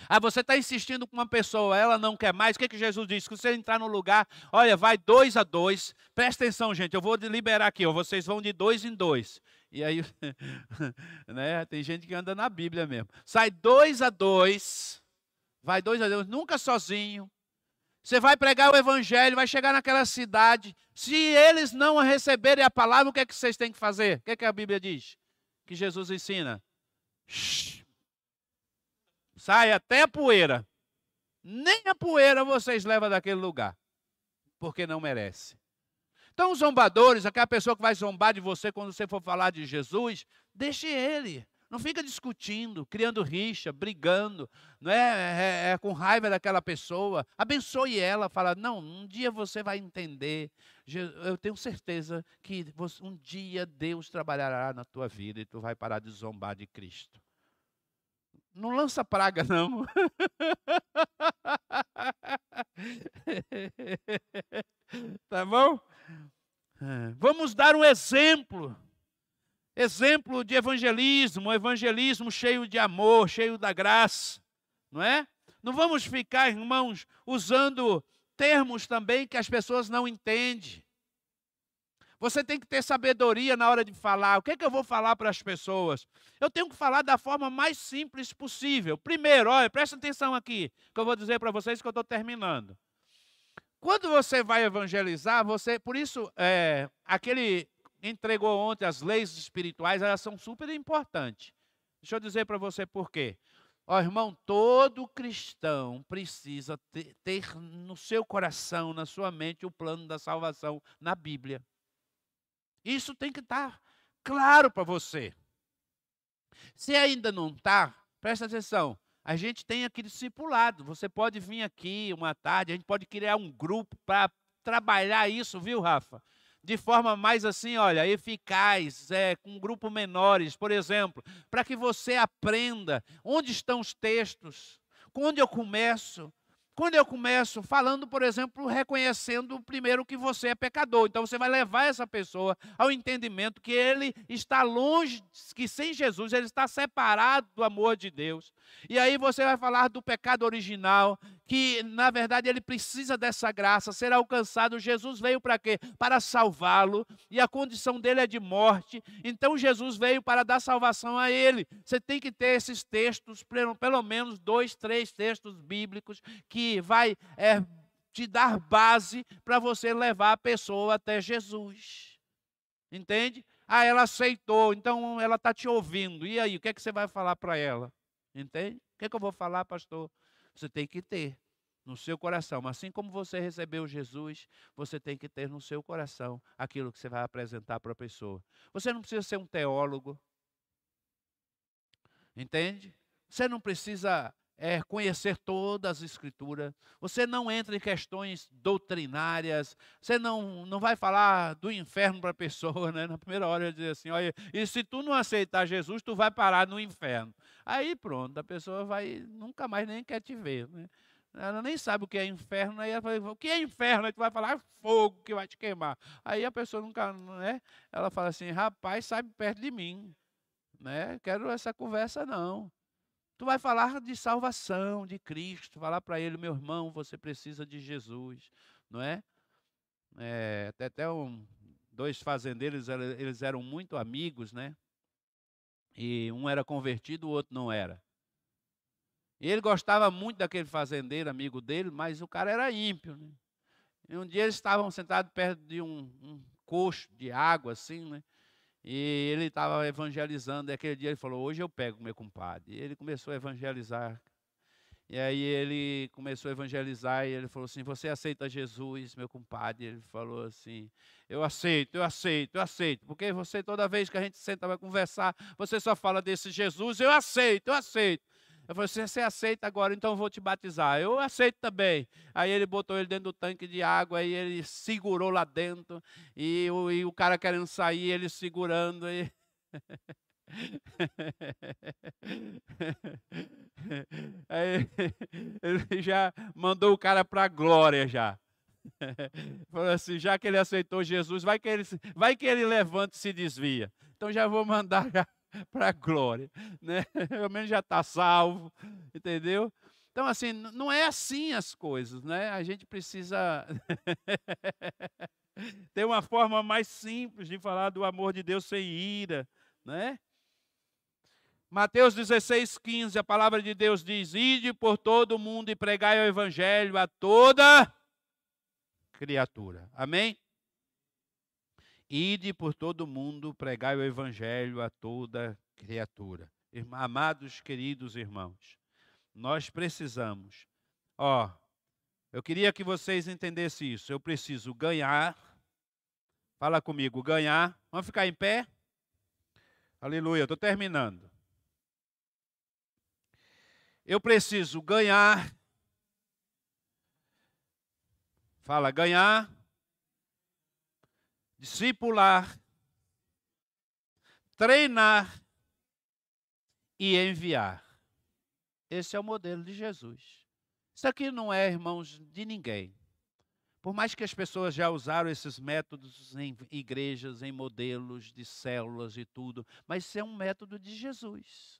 Ah, você está insistindo com uma pessoa, ela não quer mais. O que, é que Jesus disse? Que você entrar no lugar, olha, vai dois a dois. Presta atenção, gente, eu vou liberar aqui, ó, vocês vão de dois em dois. E aí, né, tem gente que anda na Bíblia mesmo. Sai dois a dois, vai dois a dois, nunca sozinho. Você vai pregar o evangelho, vai chegar naquela cidade. Se eles não receberem a palavra, o que é que vocês têm que fazer? O que é que a Bíblia diz? Que Jesus ensina. Shhh. Sai até a poeira. Nem a poeira vocês levam daquele lugar. Porque não merece. Então, os zombadores, aquela pessoa que vai zombar de você quando você for falar de Jesus, deixe ele. Não fica discutindo, criando rixa, brigando, não é, é, é, com raiva daquela pessoa. Abençoe ela, fala: não, um dia você vai entender. Eu tenho certeza que um dia Deus trabalhará na tua vida e tu vai parar de zombar de Cristo. não lança praga, não. tá bom? É, vamos dar um exemplo. Exemplo de evangelismo, evangelismo cheio de amor, cheio da graça, não é? Não vamos ficar, irmãos, usando termos também que as pessoas não entendem. Você tem que ter sabedoria na hora de falar. O que, é que eu vou falar para as pessoas? Eu tenho que falar da forma mais simples possível. Primeiro, olha, presta atenção aqui, que eu vou dizer para vocês que eu estou terminando. Quando você vai evangelizar, você, por isso, é, aquele entregou ontem as leis espirituais, elas são super importantes. Deixa eu dizer para você por quê. Ó, irmão, todo cristão precisa ter, ter no seu coração, na sua mente, o plano da salvação na Bíblia. Isso tem que estar claro para você. Se ainda não está, presta atenção. A gente tem aqui discipulado. Você pode vir aqui uma tarde, a gente pode criar um grupo para trabalhar isso, viu, Rafa? De forma mais assim, olha, eficaz, é, com um grupo menores, por exemplo, para que você aprenda onde estão os textos, onde eu começo, quando eu começo falando, por exemplo, reconhecendo primeiro que você é pecador, então você vai levar essa pessoa ao entendimento que ele está longe, que sem Jesus ele está separado do amor de Deus. E aí você vai falar do pecado original, que na verdade ele precisa dessa graça, ser alcançado. Jesus veio para quê? Para salvá-lo, e a condição dele é de morte. Então Jesus veio para dar salvação a ele. Você tem que ter esses textos, pelo menos dois, três textos bíblicos que vai é, te dar base para você levar a pessoa até Jesus. Entende? Ah, ela aceitou, então ela está te ouvindo. E aí, o que é que você vai falar para ela? Entende? O que é que eu vou falar, pastor? Você tem que ter no seu coração. Assim como você recebeu Jesus, você tem que ter no seu coração aquilo que você vai apresentar para a pessoa. Você não precisa ser um teólogo. Entende? Você não precisa é, conhecer todas as escrituras. Você não entra em questões doutrinárias. Você não, não vai falar do inferno para a pessoa, né? Na primeira hora ele diz assim, olha, e se tu não aceitar Jesus, tu vai parar no inferno. Aí pronto, a pessoa vai nunca mais nem quer te ver, né? Ela nem sabe o que é inferno, aí ela fala, o que é inferno? Aí tu vai falar, é fogo que vai te queimar. Aí a pessoa nunca, né? Ela fala assim, rapaz, sai perto de mim, né? Quero essa conversa não. Tu vai falar de salvação, de Cristo, falar para ele, meu irmão, você precisa de Jesus, não é? é até até um, dois fazendeiros, eles eram muito amigos, né? E um era convertido, o outro não era. Ele gostava muito daquele fazendeiro, amigo dele, mas o cara era ímpio, né? E um dia eles estavam sentados perto de um, um coxo de água, assim, né? E ele estava evangelizando, e aquele dia ele falou, hoje eu pego meu compadre. E ele começou a evangelizar. E aí ele começou a evangelizar e ele falou assim, você aceita Jesus, meu compadre? Ele falou assim, eu aceito, eu aceito, eu aceito. Porque você, toda vez que a gente senta para conversar, você só fala desse Jesus, eu aceito, eu aceito. Eu falei, se você aceita agora, então eu vou te batizar. Eu aceito também. Aí ele botou ele dentro do tanque de água, e ele segurou lá dentro, e o, e o cara querendo sair, ele segurando. E... Aí ele já mandou o cara para a glória já. Falou assim, já que ele aceitou Jesus, vai que ele, vai que ele levanta e se desvia. Então já vou mandar já para a glória, né? Pelo menos já está salvo, entendeu? Então, assim, não é assim as coisas, né? A gente precisa ter uma forma mais simples de falar do amor de Deus sem ira, né? Mateus 16, 15, a palavra de Deus diz: Ide por todo o mundo e pregai o evangelho a toda criatura. Amém? Ide por todo o mundo, pregai o evangelho a toda criatura. Amados, queridos irmãos, nós precisamos, ó, eu queria que vocês entendessem isso. Eu preciso ganhar, fala comigo, ganhar. Vamos ficar em pé? Aleluia, estou terminando. Eu preciso ganhar. Fala, ganhar discipular, treinar e enviar. Esse é o modelo de Jesus. Isso aqui não é, irmãos, de ninguém. Por mais que as pessoas já usaram esses métodos em igrejas, em modelos de células e tudo, mas isso é um método de Jesus.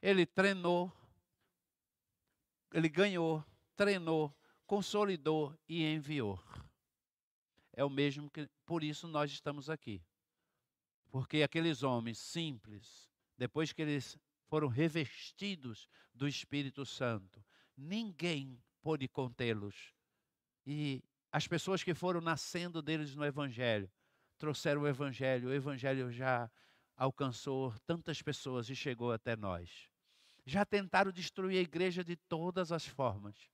Ele treinou, ele ganhou, treinou, consolidou e enviou. É o mesmo que, por isso nós estamos aqui. Porque aqueles homens simples, depois que eles foram revestidos do Espírito Santo, ninguém pôde contê-los. E as pessoas que foram nascendo deles no Evangelho, trouxeram o Evangelho, o Evangelho já alcançou tantas pessoas e chegou até nós. Já tentaram destruir a igreja de todas as formas.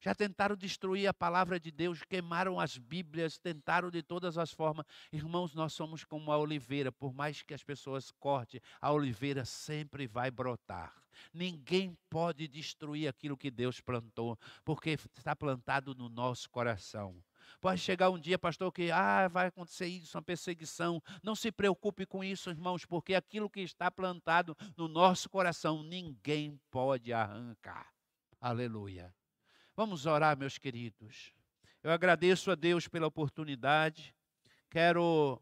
Já tentaram destruir a palavra de Deus, queimaram as Bíblias, tentaram de todas as formas. Irmãos, nós somos como a oliveira, por mais que as pessoas cortem, a oliveira sempre vai brotar. Ninguém pode destruir aquilo que Deus plantou, porque está plantado no nosso coração. Pode chegar um dia, pastor, que ah, vai acontecer isso, uma perseguição. Não se preocupe com isso, irmãos, porque aquilo que está plantado no nosso coração, ninguém pode arrancar. Aleluia. Vamos orar, meus queridos. Eu agradeço a Deus pela oportunidade. Quero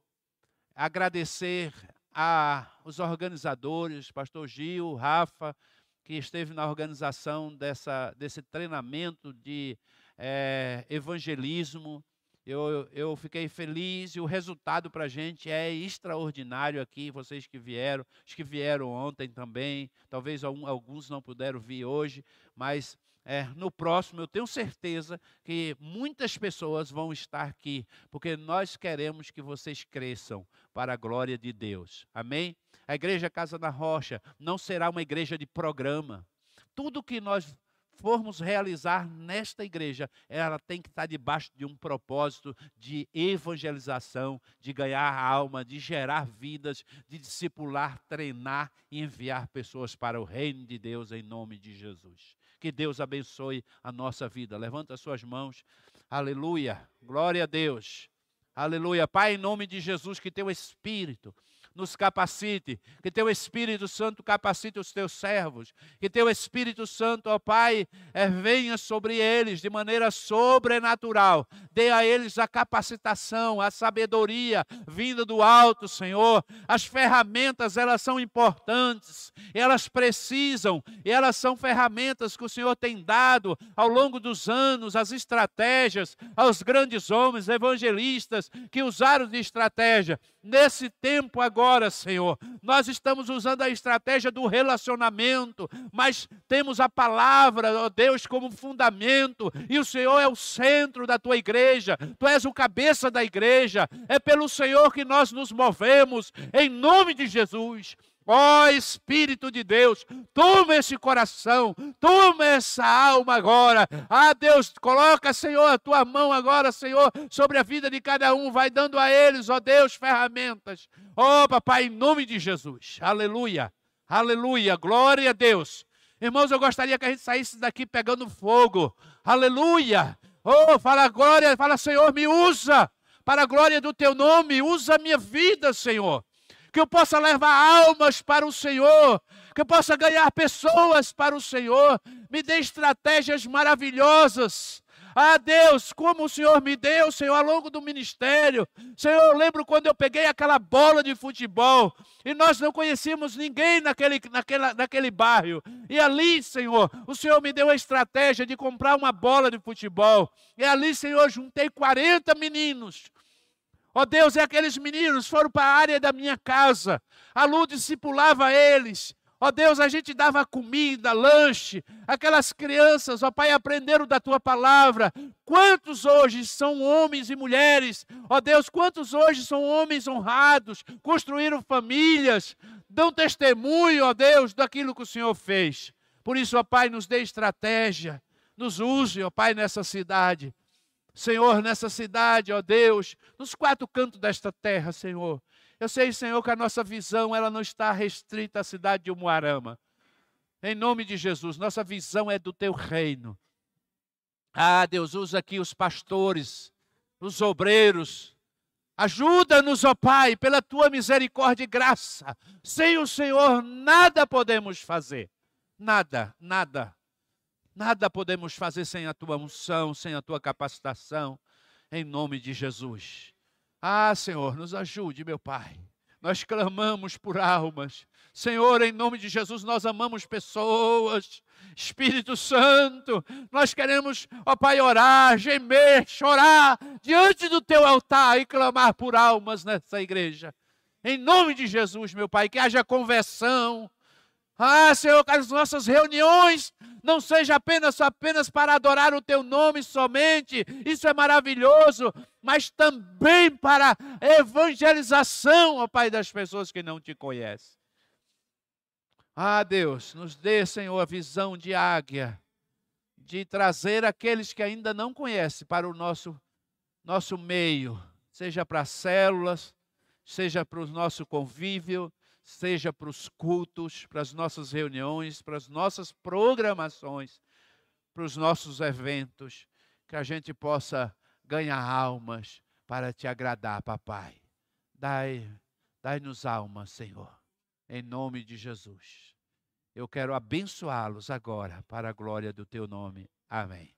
agradecer aos organizadores, pastor Gil, Rafa, que esteve na organização dessa, desse treinamento de é, evangelismo. Eu, eu fiquei feliz e o resultado para a gente é extraordinário aqui. Vocês que vieram, os que vieram ontem também, talvez alguns não puderam vir hoje, mas é, no próximo, eu tenho certeza que muitas pessoas vão estar aqui, porque nós queremos que vocês cresçam para a glória de Deus. Amém? A Igreja Casa da Rocha não será uma igreja de programa. Tudo que nós formos realizar nesta igreja, ela tem que estar debaixo de um propósito de evangelização, de ganhar alma, de gerar vidas, de discipular, treinar e enviar pessoas para o reino de Deus em nome de Jesus. Que Deus abençoe a nossa vida. Levanta as suas mãos. Aleluia. Glória a Deus. Aleluia. Pai, em nome de Jesus, que teu Espírito nos capacite, que teu Espírito Santo capacite os teus servos, que teu Espírito Santo, ó Pai, é, venha sobre eles de maneira sobrenatural, dê a eles a capacitação, a sabedoria vinda do alto, Senhor. As ferramentas, elas são importantes, elas precisam, e elas são ferramentas que o Senhor tem dado ao longo dos anos, as estratégias aos grandes homens evangelistas que usaram de estratégia. Nesse tempo agora, Senhor. Nós estamos usando a estratégia do relacionamento, mas temos a palavra, ó Deus, como fundamento, e o Senhor é o centro da tua igreja, tu és o cabeça da igreja, é pelo Senhor que nós nos movemos, em nome de Jesus. Ó oh, Espírito de Deus, toma esse coração, toma essa alma agora. Ah, Deus, coloca, Senhor, a tua mão agora, Senhor, sobre a vida de cada um. Vai dando a eles, ó oh, Deus, ferramentas. Ó oh, Papai, em nome de Jesus. Aleluia, aleluia, glória a Deus. Irmãos, eu gostaria que a gente saísse daqui pegando fogo. Aleluia. Oh, fala glória, fala Senhor, me usa para a glória do teu nome. Usa a minha vida, Senhor que eu possa levar almas para o Senhor, que eu possa ganhar pessoas para o Senhor. Me dê estratégias maravilhosas. Ah, Deus, como o Senhor me deu, Senhor, ao longo do ministério. Senhor, eu lembro quando eu peguei aquela bola de futebol e nós não conhecíamos ninguém naquele, naquela, naquele bairro. E ali, Senhor, o Senhor me deu a estratégia de comprar uma bola de futebol. E ali, Senhor, juntei 40 meninos Ó oh Deus, e aqueles meninos foram para a área da minha casa. A Lu discipulava eles. Ó oh Deus, a gente dava comida, lanche. Aquelas crianças, ó oh Pai, aprenderam da tua palavra. Quantos hoje são homens e mulheres? Ó Deus, quantos hoje são homens honrados, construíram famílias, dão testemunho, ó Deus, daquilo que o Senhor fez. Por isso, ó Pai, nos dê estratégia. Nos use, ó Pai, nessa cidade. Senhor, nessa cidade, ó Deus, nos quatro cantos desta terra, Senhor. Eu sei, Senhor, que a nossa visão ela não está restrita à cidade de Umuarama. Em nome de Jesus, nossa visão é do teu reino. Ah, Deus, usa aqui os pastores, os obreiros. Ajuda-nos, ó Pai, pela tua misericórdia e graça. Sem o Senhor nada podemos fazer. Nada, nada, nada podemos fazer sem a tua unção, sem a tua capacitação, em nome de Jesus. Ah, Senhor, nos ajude, meu Pai. Nós clamamos por almas. Senhor, em nome de Jesus, nós amamos pessoas. Espírito Santo, nós queremos, ó Pai, orar, gemer, chorar diante do teu altar e clamar por almas nessa igreja. Em nome de Jesus, meu Pai, que haja conversão, ah, Senhor, que as nossas reuniões não sejam apenas, apenas para adorar o Teu nome somente, isso é maravilhoso, mas também para evangelização, ó Pai, das pessoas que não te conhecem. Ah, Deus, nos dê, Senhor, a visão de águia, de trazer aqueles que ainda não conhecem para o nosso, nosso meio, seja para as células, seja para o nosso convívio, seja para os cultos, para as nossas reuniões, para as nossas programações, para os nossos eventos, que a gente possa ganhar almas para te agradar, papai. Dai, dai-nos almas, Senhor, em nome de Jesus. Eu quero abençoá-los agora para a glória do teu nome. Amém.